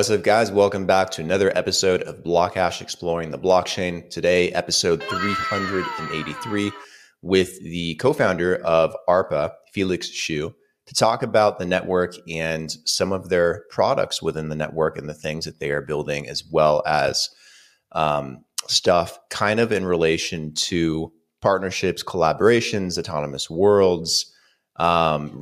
What's up, guys? Welcome back to another episode of Blockhash Exploring the Blockchain. Today, episode 383, with the co founder of ARPA, Felix Xu, to talk about the network and some of their products within the network and the things that they are building, as well as um, stuff kind of in relation to partnerships, collaborations, autonomous worlds um,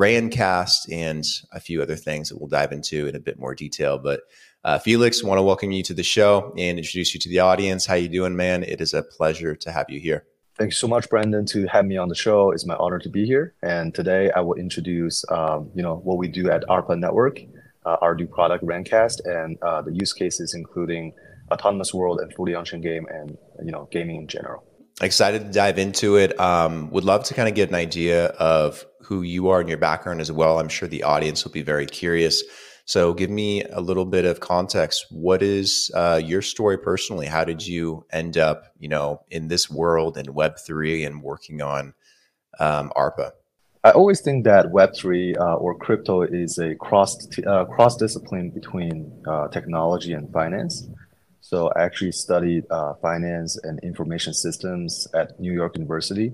and a few other things that we'll dive into in a bit more detail. But uh, Felix, want to welcome you to the show and introduce you to the audience. How you doing, man? It is a pleasure to have you here. Thank you so much, Brandon, to have me on the show. It's my honor to be here. And today I will introduce, um, you know, what we do at ARPA Network, uh, our new product Randcast, and uh, the use cases including autonomous world and fully on-chain game, and you know, gaming in general. Excited to dive into it. Um, would love to kind of get an idea of who you are and your background as well. I'm sure the audience will be very curious. So, give me a little bit of context. What is uh, your story personally? How did you end up, you know, in this world in Web three and working on um, ARPA? I always think that Web three uh, or crypto is a cross uh, cross discipline between uh, technology and finance. So, I actually studied uh, finance and information systems at New York University,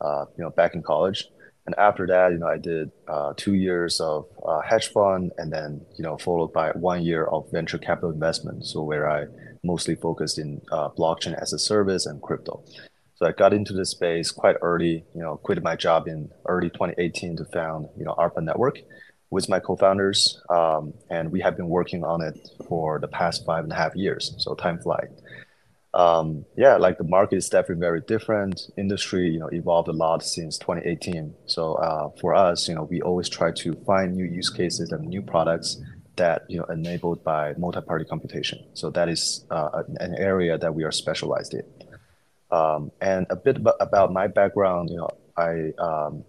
uh, you know, back in college and after that, you know, I did uh, two years of uh, hedge fund, and then you know, followed by one year of venture capital investment. So where I mostly focused in uh, blockchain as a service and crypto. So I got into this space quite early. You know, quit my job in early 2018 to found you know ARPA Network with my co-founders, um, and we have been working on it for the past five and a half years. So time flies um, yeah, like the market is definitely very different. Industry, you know, evolved a lot since 2018. So uh, for us, you know, we always try to find new use cases and new products that you know enabled by multi-party computation. So that is uh, an area that we are specialized in. Um, and a bit about my background, you know, I um,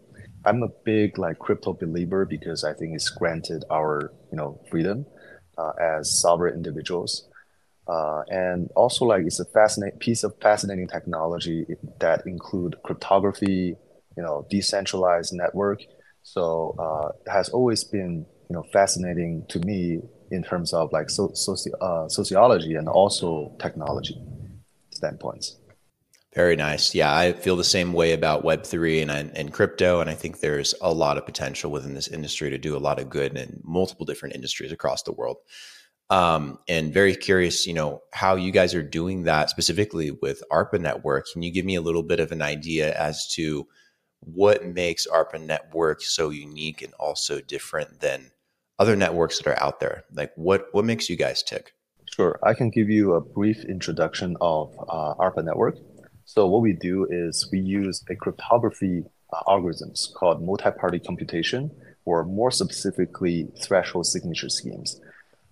I'm a big like crypto believer because I think it's granted our you know freedom uh, as sovereign individuals. Uh, and also like it's a fascinating piece of fascinating technology that include cryptography, you know, decentralized network. So uh, has always been you know fascinating to me in terms of like so, soci, uh, sociology and also technology standpoints. Very nice. Yeah, I feel the same way about Web three and and crypto, and I think there's a lot of potential within this industry to do a lot of good in multiple different industries across the world um, and very curious, you know, how you guys are doing that specifically with ARPA Network. Can you give me a little bit of an idea as to what makes ARPA Network so unique and also different than other networks that are out there? Like, what what makes you guys tick? Sure, I can give you a brief introduction of uh, ARPA Network. So, what we do is we use a cryptography uh, algorithms called multi-party computation, or more specifically, threshold signature schemes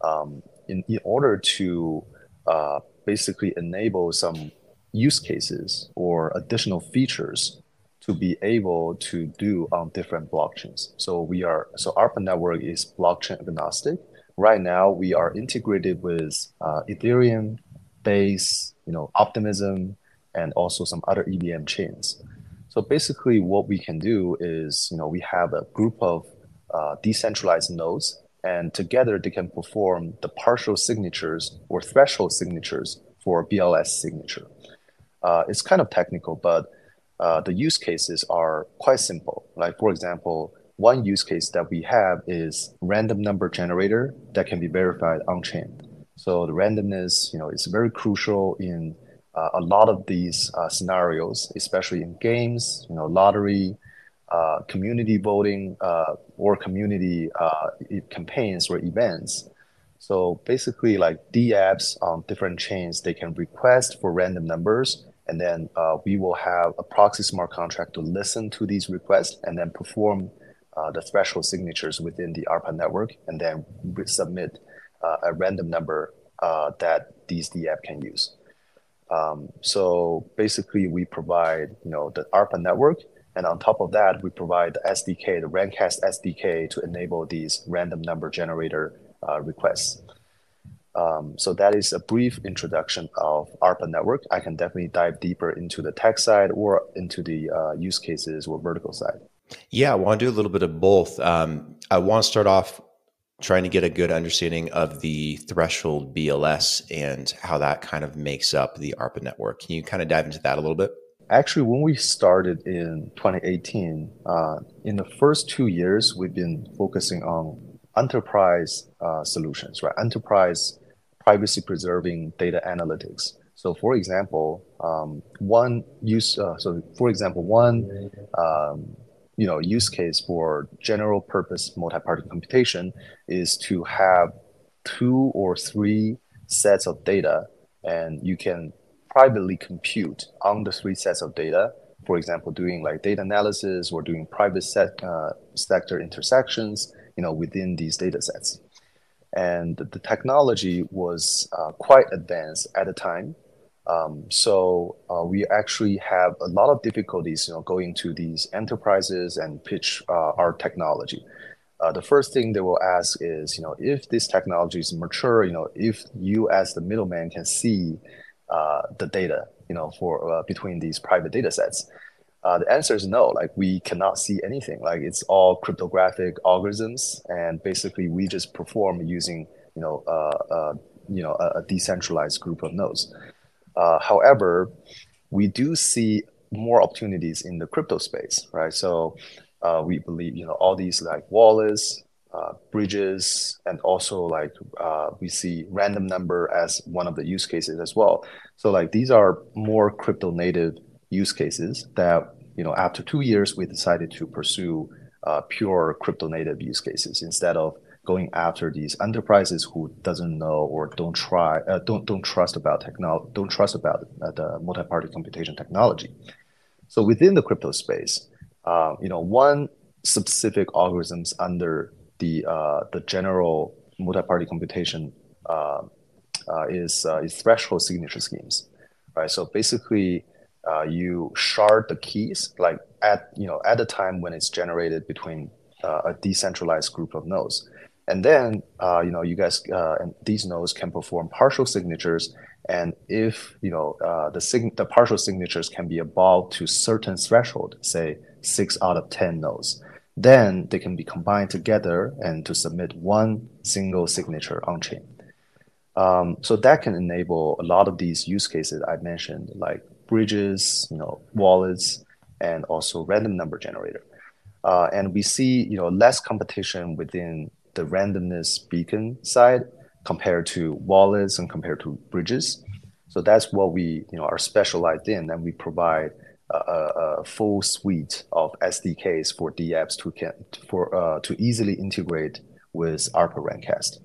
um, in, in order to uh, basically enable some use cases or additional features to be able to do on different blockchains. So we are so ARPA network is blockchain agnostic, right now we are integrated with uh, Ethereum, Base, you know, Optimism, and also some other EVM chains. So basically, what we can do is, you know, we have a group of uh, decentralized nodes, and together they can perform the partial signatures or threshold signatures for BLS signature. Uh, it's kind of technical, but uh, the use cases are quite simple. Like for example, one use case that we have is random number generator that can be verified on chain. So the randomness, you know, is very crucial in uh, a lot of these uh, scenarios, especially in games, you know, lottery, uh, community voting, uh, or community uh, campaigns or events. So basically, like DApps on different chains, they can request for random numbers, and then uh, we will have a proxy smart contract to listen to these requests and then perform the threshold signatures within the ARPA network, and then submit a random number that these DApp can use. Um, so basically, we provide you know the ARPA network, and on top of that, we provide the SDK, the Randcast SDK, to enable these random number generator uh, requests. Um, so that is a brief introduction of ARPA network. I can definitely dive deeper into the tech side or into the uh, use cases or vertical side. Yeah, I want to do a little bit of both. Um, I want to start off trying to get a good understanding of the threshold BLS and how that kind of makes up the ARPA network. Can you kind of dive into that a little bit? Actually, when we started in 2018, uh, in the first two years, we've been focusing on enterprise uh, solutions, right? Enterprise privacy preserving data analytics. So, for example, um, one use, uh, so for example, one um, you know use case for general purpose multi-party computation is to have two or three sets of data and you can privately compute on the three sets of data for example doing like data analysis or doing private set, uh, sector intersections you know within these data sets. And the technology was uh, quite advanced at the time um, so uh, we actually have a lot of difficulties, you know, going to these enterprises and pitch uh, our technology. Uh, the first thing they will ask is, you know, if this technology is mature, you know, if you as the middleman can see uh, the data, you know, for uh, between these private data sets. Uh, the answer is no. Like we cannot see anything. Like it's all cryptographic algorithms, and basically we just perform using, you know, you know, a, a decentralized group of nodes. Uh, however, we do see more opportunities in the crypto space, right? So uh, we believe, you know, all these like wallets, uh, bridges, and also like uh, we see random number as one of the use cases as well. So like these are more crypto native use cases that you know after two years we decided to pursue uh, pure crypto native use cases instead of going after these enterprises who doesn't know or don't try uh, don't don't trust about technology don't trust about uh, the multi-party computation technology. So within the crypto space uh, you know one specific algorithms under the uh, the general multi-party computation uh, uh, is is threshold signature schemes right? So basically you shard the keys like at you know at the time when it's generated between a decentralized group of nodes and then, uh, you know, you guys uh, and these nodes can perform partial signatures. And if you know uh, the sig- the partial signatures can be above to certain threshold, say six out of ten nodes, then they can be combined together and to submit one single signature on chain. Um, so that can enable a lot of these use cases I mentioned, like bridges, you know, wallets, and also random number generator. Uh, and we see you know less competition within the randomness beacon side compared to wallets and compared to bridges. So that's what we you know are specialized in, and we provide a, a full suite of SDKs for DApps to can for uh, to easily integrate with ARPA Randcast.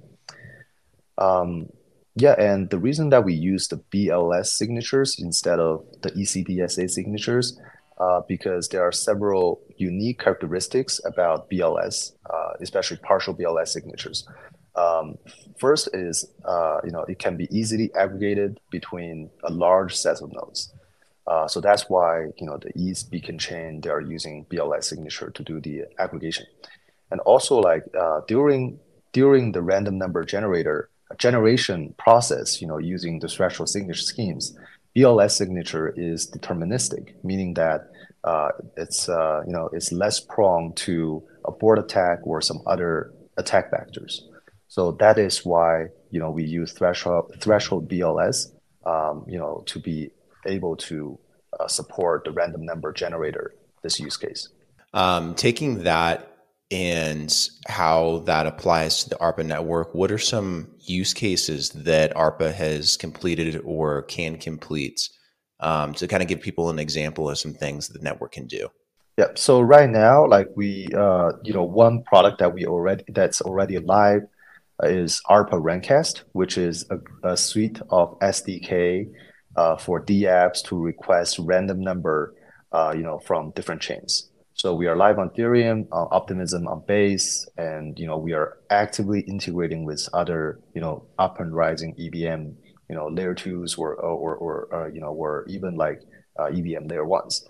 Um, yeah, and the reason that we use the BLS signatures instead of the ECDSA signatures uh, because there are several unique characteristics about BLS, uh, especially partial BLS signatures. Um, first is, uh, you know, it can be easily aggregated between a large set of nodes. Uh, so that's why, you know, the Eth Beacon chain, they are using BLS signature to do the aggregation. And also like uh, during during the random number generator generation process, you know, using the threshold signature schemes, BLS signature is deterministic, meaning that uh, it's uh, you know it's less prone to a abort attack or some other attack vectors. So that is why you know we use threshold threshold BLS, um, you know, to be able to uh, support the random number generator this use case. Um, taking that and how that applies to the ARPA network, what are some use cases that ARPA has completed or can complete um, to kind of give people an example of some things the network can do? Yeah. So right now, like we, uh, you know, one product that we already that's already live is ARPA Randcast, which is a, a suite of SDK uh, for DApps to request random number, uh, you know, from different chains. So we are live on Ethereum, uh, Optimism on Base, and you know we are actively integrating with other you know up and rising EVM, you know layer twos or or or, or you know or even like uh, EVM layer ones.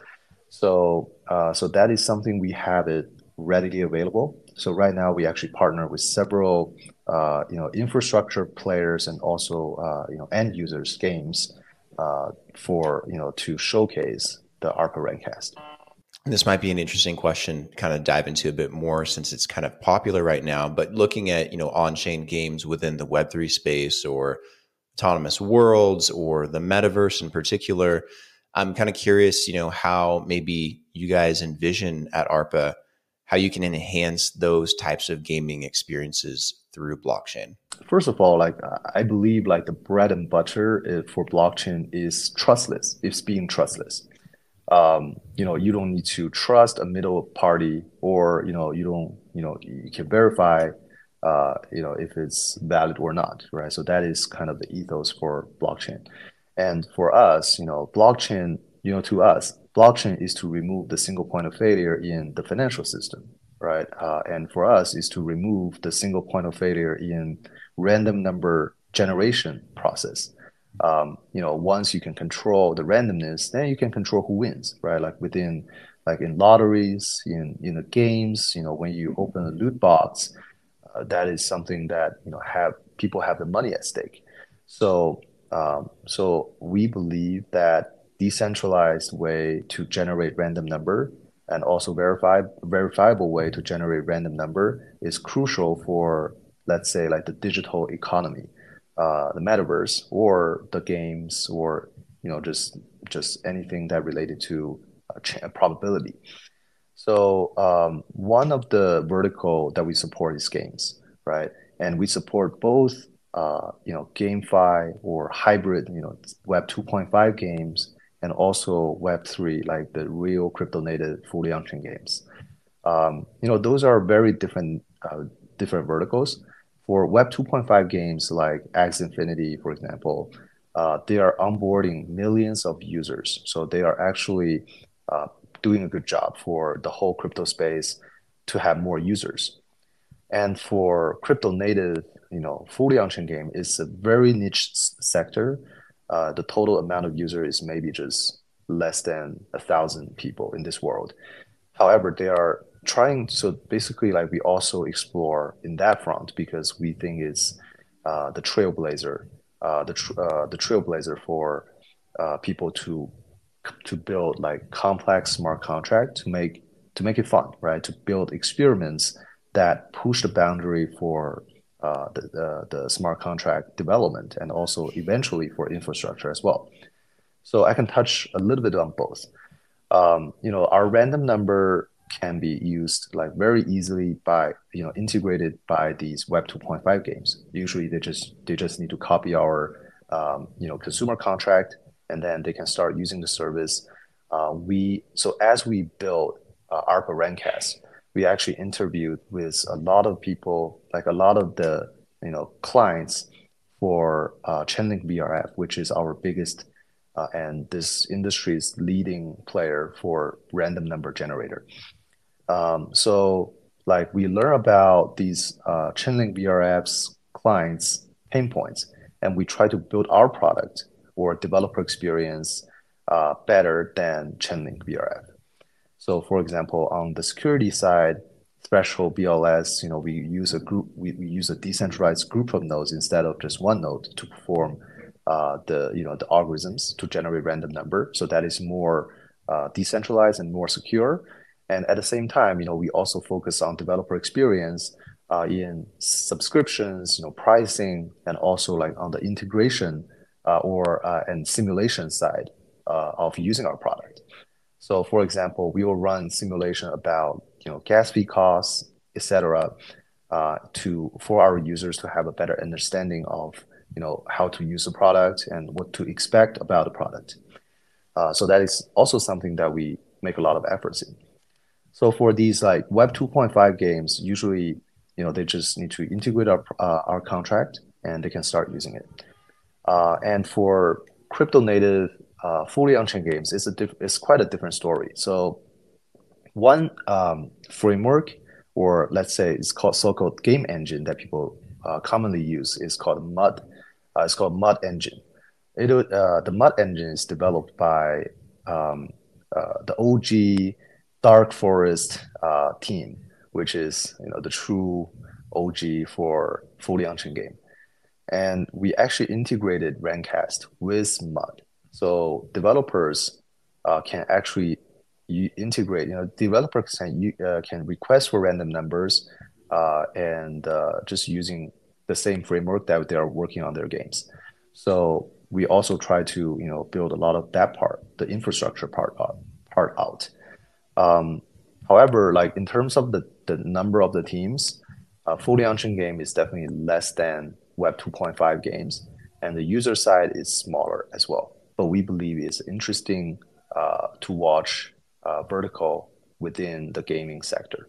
So uh, so that is something we have it readily available. So right now we actually partner with several uh, you know infrastructure players and also uh, you know end users games uh, for you know to showcase the ARPA Randcast. This might be an interesting question, kind of dive into a bit more since it's kind of popular right now. But looking at you know on-chain games within the Web three space or autonomous worlds or the metaverse in particular, I'm kind of curious, you know, how maybe you guys envision at ARPA how you can enhance those types of gaming experiences through blockchain. First of all, like I believe, like the bread and butter eh, for blockchain is trustless. It's being trustless um, you know you don't need to trust a middle party or you know you don't you know you can verify uh, you know if it's valid or not right? So that is kind of the ethos for blockchain. And for us you know blockchain you know to us blockchain is to remove the single point of failure in the financial system right? Uh, and for us is to remove the single point of failure in random number generation process um, you know, once you can control the randomness, then you can control who wins, right? Like within, like in lotteries, in in the games, you know, when you open a loot box, uh, that is something that you know have people have the money at stake. So, um, so we believe that decentralized way to generate random number and also verify, verifiable way to generate random number is crucial for let's say like the digital economy uh, the metaverse or the games or you know just just anything that related to ch- probability. So um, one of the vertical that we support is games, right? And we support both uh, you know GameFi or hybrid you know Web 2.5 games and also Web 3 like the real crypto native fully on-chain games. Um, you know those are very different uh, different verticals for Web 2.5 games like Axie Infinity, for example, uh, they are onboarding millions of users. So they are actually uh, doing a good job for the whole crypto space to have more users. And for crypto native, you know, fully on-chain game is a very niche sector. Uh, the total amount of users is maybe just less than a thousand people in this world. However, they are trying so basically like we also explore in that front because we think it's uh, the trailblazer uh, the tr- uh, the trailblazer for uh, people to to build like complex smart contract to make to make it fun right? To build experiments that push the boundary for uh, the, the, the smart contract development and also eventually for infrastructure as well. So i can touch a little bit on both. Um, you know our random number can be used like very easily by you know integrated by these Web 2.5 games. Usually they just they just need to copy our um, you know consumer contract and then they can start using the service. Uh, we so as we build uh, ARPA Randcast, we actually interviewed with a lot of people, like a lot of the you know clients for uh, Chainlink VRF, which is our biggest uh, and this industry's leading player for random number generator. Um, so like we learn about these uh, Chainlink VRF's clients' pain points, and we try to build our product or developer experience uh, better than Chainlink VRF. So for example, on the security side, threshold BLS, you know, we use a group, we, we use a decentralized group of nodes instead of just one node to perform uh, the, you know, the algorithms to generate random number. So that is more uh, decentralized and more secure. And at the same time, you know, we also focus on developer experience uh, in subscriptions, you know, pricing, and also like on the integration uh, or uh, and simulation side uh, of using our product. So, for example, we will run simulation about you know gas fee costs, etc., uh, to for our users to have a better understanding of you know how to use the product and what to expect about the product. Uh, so that is also something that we make a lot of efforts in. So for these like Web 2.5 games, usually you know they just need to integrate our uh, our contract and they can start using it. Uh, and for crypto native uh, fully on-chain games, it's a diff- it's quite a different story. So one um, framework, or let's say it's called so-called game engine that people uh, commonly use, is called Mud. Uh, it's called Mud Engine. It uh, the Mud Engine is developed by um, the OG Dark Forest uh, team, which is you know the true OG for fully on-chain game, and we actually integrated Randcast with Mud, so developers uh, can actually integrate. You know, developers can you uh, can request for random numbers, uh, and uh, just using the same framework that they are working on their games. So we also try to you know build a lot of that part, the infrastructure part out, part out. Um, however, like in terms of the the number of the teams, a fully on-chain game is definitely less than Web 2.5 games, and the user side is smaller as well. But we believe it's interesting uh, to watch uh, vertical within the gaming sector.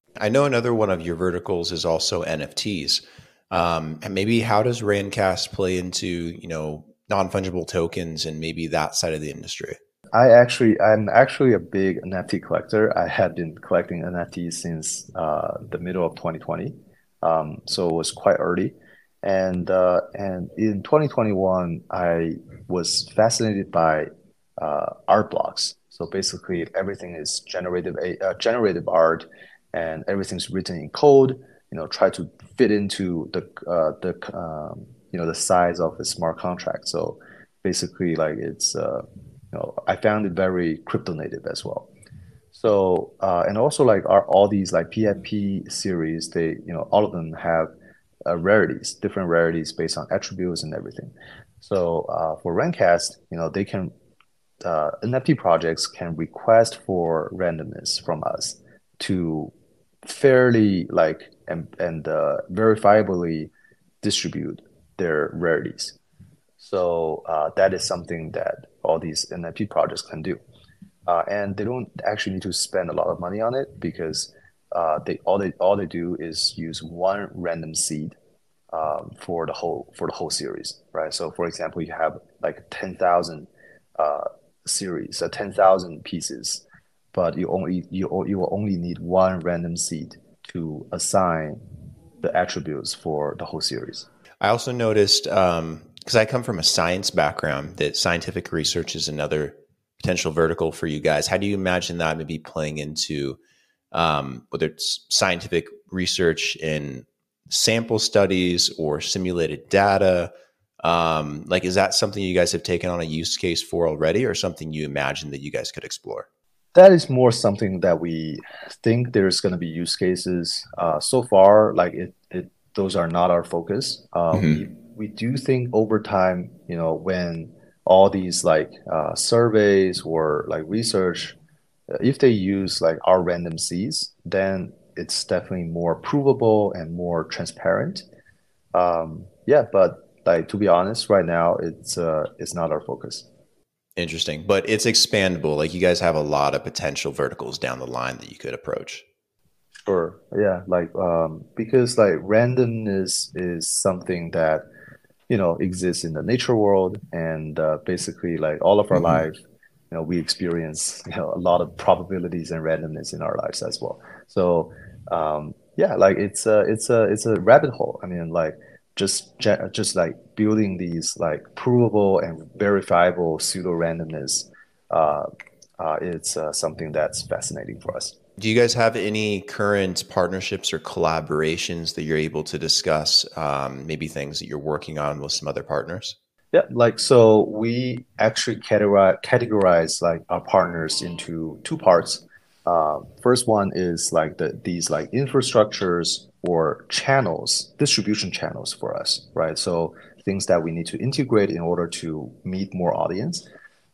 I know another one of your verticals is also NFTs. Um, and maybe how does Randcast play into, you know, non-fungible tokens and maybe that side of the industry? I actually, I'm actually a big NFT collector. I have been collecting NFTs since uh, the middle of 2020. Um, so it was quite early. And uh, and in 2021, I was fascinated by uh, art blocks. So basically, everything is generative uh, generative art, and everything's written in code. You know, try to fit into the uh, the um, you know the size of the smart contract. So basically, like it's uh, you know I found it very crypto native as well. So uh, and also like are all these like PFP series, they you know all of them have uh, rarities, different rarities based on attributes and everything. So uh, for Randcast, you know, they can uh, NFT projects can request for randomness from us to fairly like and and uh, verifiably distribute their rarities. So uh, that is something that all these NFT projects can do, uh, and they don't actually need to spend a lot of money on it because uh, they all they all they do is use one random seed um, for the whole for the whole series, right? So, for example, you have like ten thousand uh, series, uh, ten thousand pieces, but you only you you will only need one random seed to assign the attributes for the whole series. I also noticed because um, I come from a science background that scientific research is another potential vertical for you guys. How do you imagine that maybe playing into um, whether it's scientific research in sample studies or simulated data? Um, like, is that something you guys have taken on a use case for already, or something you imagine that you guys could explore? That is more something that we think there's going to be use cases. Uh, so far, like it, it, those are not our focus. Uh, mm-hmm. we, we do think over time, you know, when all these like uh, surveys or like research, uh, if they use like our random seeds, then it's definitely more provable and more transparent. Um, yeah, but like to be honest, right now it's uh, it's not our focus. Interesting, but it's expandable. Like you guys have a lot of potential verticals down the line that you could approach. Sure. Yeah. Like um, because like randomness is something that you know exists in the nature world, and uh, basically like all of our mm-hmm. life, you know, we experience you know a lot of probabilities and randomness in our lives as well. So um, yeah, like it's a it's a it's a rabbit hole. I mean, like just just like building these like provable and verifiable pseudo randomness uh, uh, it's uh, something that's fascinating for us. Do you guys have any current partnerships or collaborations that you're able to discuss um, maybe things that you're working on with some other partners? Yeah like so we actually categorize, categorize like our partners into two parts. Uh, first one is like the these like infrastructures or channels, distribution channels for us, right? So things that we need to integrate in order to meet more audience.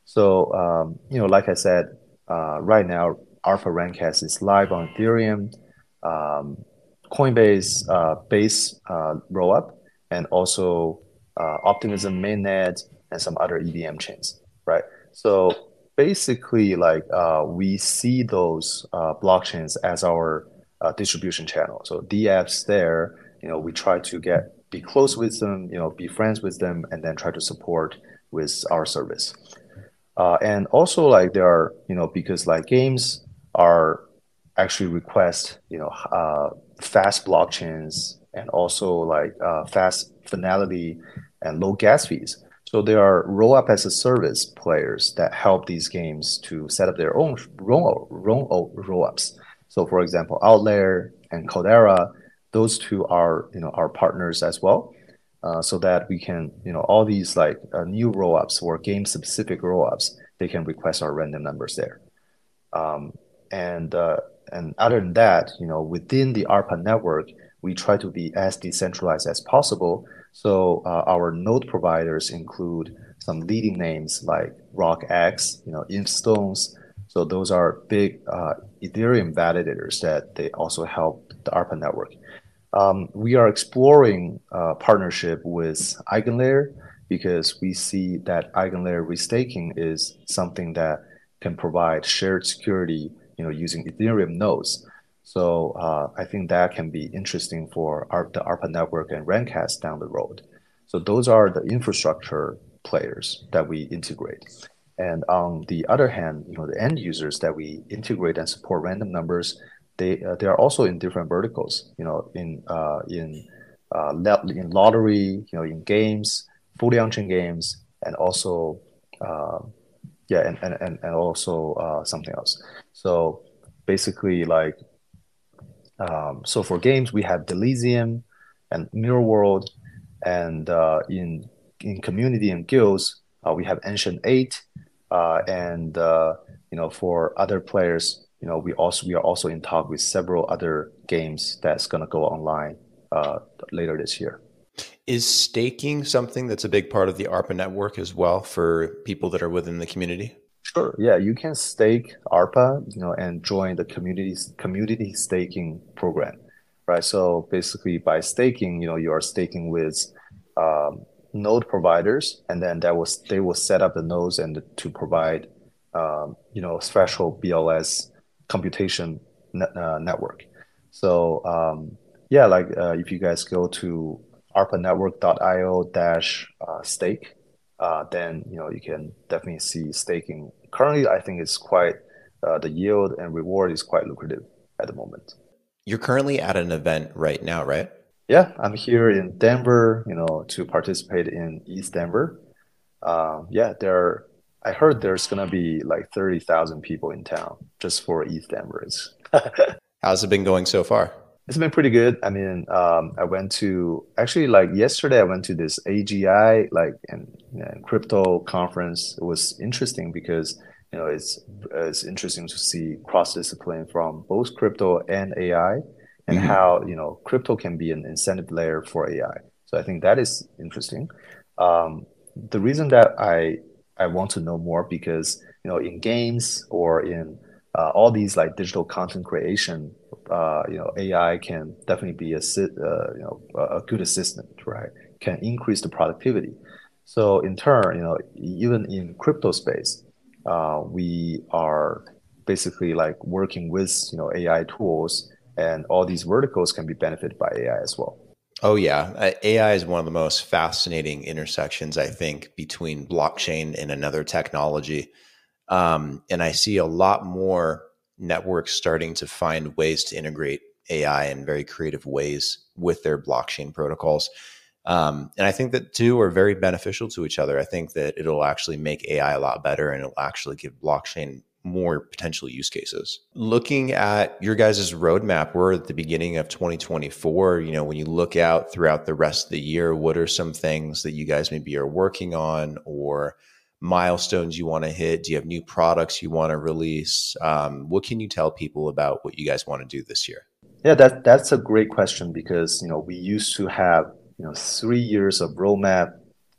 So um, you know, like I said, uh, right now ARPA Randcast is live on Ethereum, um, Coinbase uh, base uh, rollup, and also uh, Optimism mainnet and some other EVM chains, right? So basically, like uh, we see those uh, blockchains as our uh, distribution channel. So DApps there, you know, we try to get be close with them, you know, be friends with them, and then try to support with our service. Uh, and also, like there are, you know, because like games are actually request, you know, uh, fast blockchains and also like uh, fast finality and low gas fees. So there are roll-up as a service players that help these games to set up their own roll roll roll-ups. So for example, AltLayer and Caldera, those two are you know our partners as well. Uh, so that we can you know all these like uh, new roll-ups or game specific roll-ups, they can request our random numbers there. Um, and uh, and other than that, you know within the ARPA network, we try to be as decentralized as possible. So uh, our node providers include some leading names like RockX, you know, Infstones, so those are big uh, Ethereum validators that they also help the ARPA network. Um, we are exploring a partnership with EigenLayer because we see that EigenLayer restaking is something that can provide shared security, you know, using Ethereum nodes. So uh, I think that can be interesting for our, the ARPA network and Randcast down the road. So those are the infrastructure players that we integrate. And on the other hand, you know, the end users that we integrate and support random numbers, they uh, they are also in different verticals. You know, in uh, in uh, in lottery, you know, in games, fully on-chain games, and also uh, yeah, and and and, also uh, something else. So basically, like um, so for games, we have Delysium and Mirror World, and uh, in in community and guilds, we have Ancient Eight uh, and uh, you know, for other players, you know, we also we are also in talk with several other games that's going to go online uh, later this year. Is staking something that's a big part of the ARPA network as well for people that are within the community? Sure. Yeah, you can stake ARPA, you know, and join the community community staking program, right? So basically, by staking, you know, you are staking with um, node providers, and then that was they will set up the nodes and to provide um, you know special BLS computation ne- uh, network. So um, yeah, like uh, if you guys go to arpanetwork.io dash uh, stake, uh, then you know you can definitely see staking. Currently, I think it's quite uh, the yield and reward is quite lucrative at the moment. You're currently at an event right now, right? Yeah, I'm here in Denver, you know, to participate in EthDenver. Um, yeah, there. I heard there's gonna be like thirty thousand people in town just for EthDenver. How's it been going so far? It's been pretty good. I mean, um, I went to actually like yesterday. I went to this AGI like and, crypto conference. It was interesting because you know, it's it's interesting to see cross discipline from both crypto and AI, and mm-hmm. how you know crypto can be an incentive layer for AI. So I think that is interesting. Um, the reason that I I want to know more because you know in games or in uh, all these like digital content creation, uh, you know AI can definitely be a uh, you know a good assistant, right? Can increase the productivity. So in turn, you know even in crypto space, uh, we are basically like working with you know AI tools, and all these verticals can be benefited by AI as well. Oh yeah, AI is one of the most fascinating intersections I think between blockchain and another technology, um, and I see a lot more networks starting to find ways to integrate AI in very creative ways with their blockchain protocols. Um, and I think that two are very beneficial to each other. I think that it'll actually make AI a lot better and it'll actually give blockchain more potential use cases. Looking at your guys' roadmap, we're at the beginning of 2024. You know, when you look out throughout the rest of the year, what are some things that you guys maybe are working on or milestones you want to hit? Do you have new products you want to release? Um, what can you tell people about what you guys want to do this year? Yeah, that that's a great question because you know we used to have you know three years of roadmap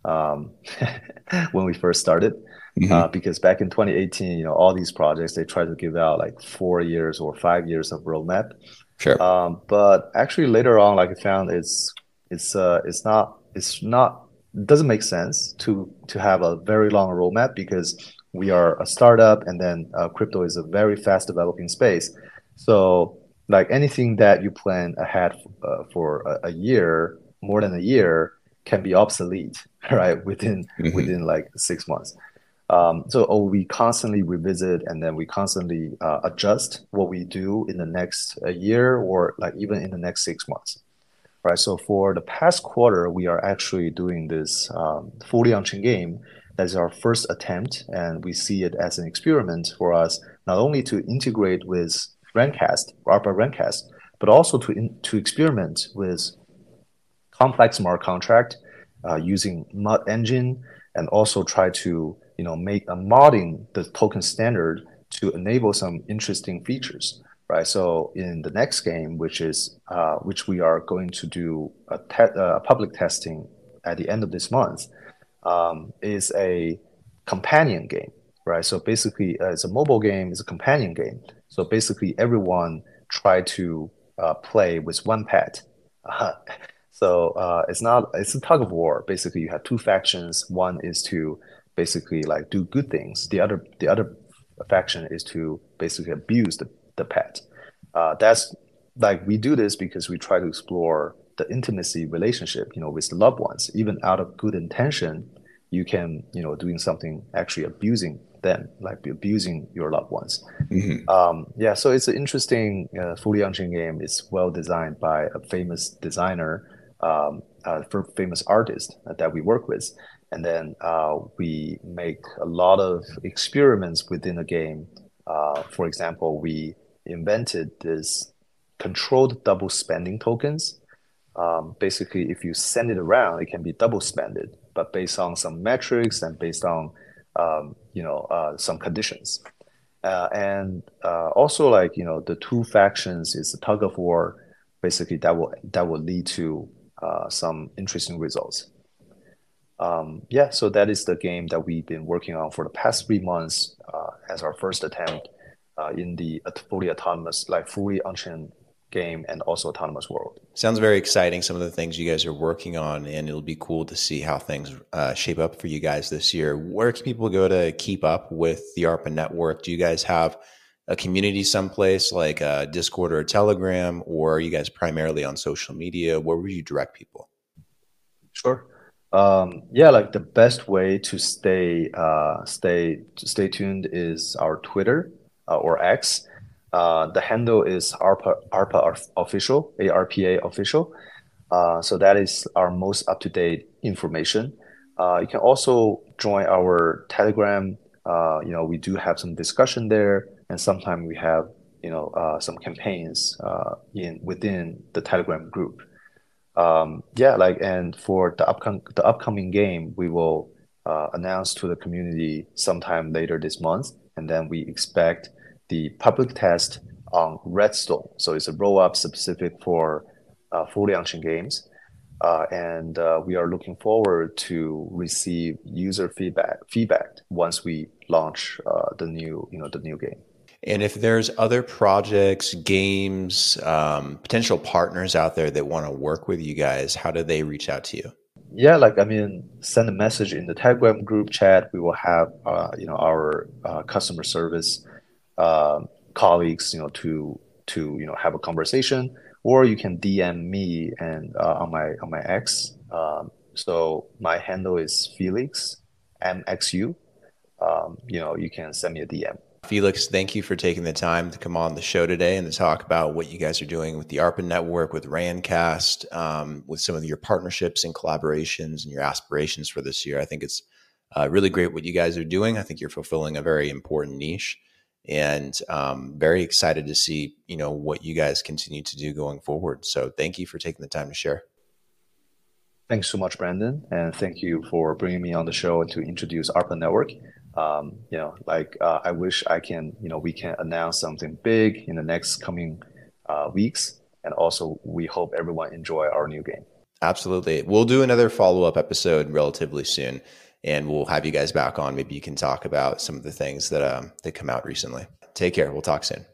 um, when we first started. Mm-hmm. Uh, because back in 2018, you know, all these projects they tried to give out like four years or five years of roadmap. Sure. Um, but actually, later on, like I found, it's it's uh, it's not it's not it doesn't make sense to to have a very long roadmap because we are a startup and then uh, crypto is a very fast developing space. So like anything that you plan ahead uh, for a, a year more than a year can be obsolete, right? Within mm-hmm. within like six months. Um, so oh, we constantly revisit and then we constantly uh, adjust what we do in the next uh, year or like even in the next six months, right? So for the past quarter, we are actually doing this um, fully on-chain game. That is our first attempt, and we see it as an experiment for us not only to integrate with Randcast, ARPA Randcast, but also to in, to experiment with complex smart contract uh, using MUD engine and also try to you know make a modding the token standard to enable some interesting features right so in the next game which is uh, which we are going to do a, te- uh, public testing at the end of this month um, is a companion game right so basically uh, it's a mobile game it's a companion game so basically everyone try to uh, play with one pet So uh, it's not it's a tug of war. Basically, you have two factions. One is to basically like do good things. The other the other faction is to basically abuse the the pet. Uh, that's like we do this because we try to explore the intimacy relationship, you know, with loved ones. Even out of good intention, you can you know doing something actually abusing them, like abusing your loved ones. Mm-hmm. Um, yeah, so it's an interesting uh, fully on-chain game. It's well designed by a famous designer um, uh, famous artists that we work with. And then uh, we make a lot of experiments within the game. Uh, for example, we invented this controlled double spending tokens. Um, basically, if you send it around, it can be double spended, but based on some metrics and based on um, you know uh, some conditions. Uh, and uh, also, like you know, the two factions is a tug of war. Basically, that will that will lead to uh, some interesting results. Um, yeah, so that is the game that we've been working on for the past three months uh, as our first attempt uh, in the fully autonomous, like fully on-chain game and also autonomous world. Sounds very exciting. Some of the things you guys are working on, and it'll be cool to see how things uh, shape up for you guys this year. Where can people go to keep up with the ARPA network? Do you guys have a community someplace like a Discord or a Telegram, or are you guys primarily on social media? Where would you direct people? Sure. Um, yeah, like the best way to stay uh, stay stay tuned is our Twitter uh, or X. Uh, the handle is ARPA ARPA official ARPA official. Uh, so that is our most up to date information. Uh, you can also join our Telegram. Uh, you know, we do have some discussion there and sometimes we have you know uh, some campaigns uh, in within the Telegram group. Um, yeah, like and for the upcoming the upcoming game, we will uh, announce to the community sometime later this month, and then we expect the public test on Redstone. So it's a roll up specific for uh, fully on-chain games. Uh, and uh, we are looking forward to receive user feedback feedback once we launch uh, the new you know the new game. And if there's other projects, games, um, potential partners out there that want to work with you guys, how do they reach out to you? Yeah, like I mean, send a message in the Telegram group chat. We will have uh, you know our uh, customer service um, colleagues you know to to you know have a conversation or you can DM me and uh, on my on my X. Um, so my handle is Felix MXU. Um, you know, you can send me a DM. Felix, thank you for taking the time to come on the show today and to talk about what you guys are doing with the ARPA network, with Randcast, um, with some of your partnerships and collaborations and your aspirations for this year. I think it's uh, really great what you guys are doing. I think you're fulfilling a very important niche and um, very excited to see you know what you guys continue to do going forward. So thank you for taking the time to share. Thanks so much, Brandon, and thank you for bringing me on the show and to introduce ARPA Network. Um, you know, like uh, I wish I can, you know, we can announce something big in the next coming uh, weeks, and also we hope everyone enjoy our new game. Absolutely, we'll do another follow up episode relatively soon and we'll have you guys back on. Maybe you can talk about some of the things that um, that come out recently. Take care. We'll talk soon.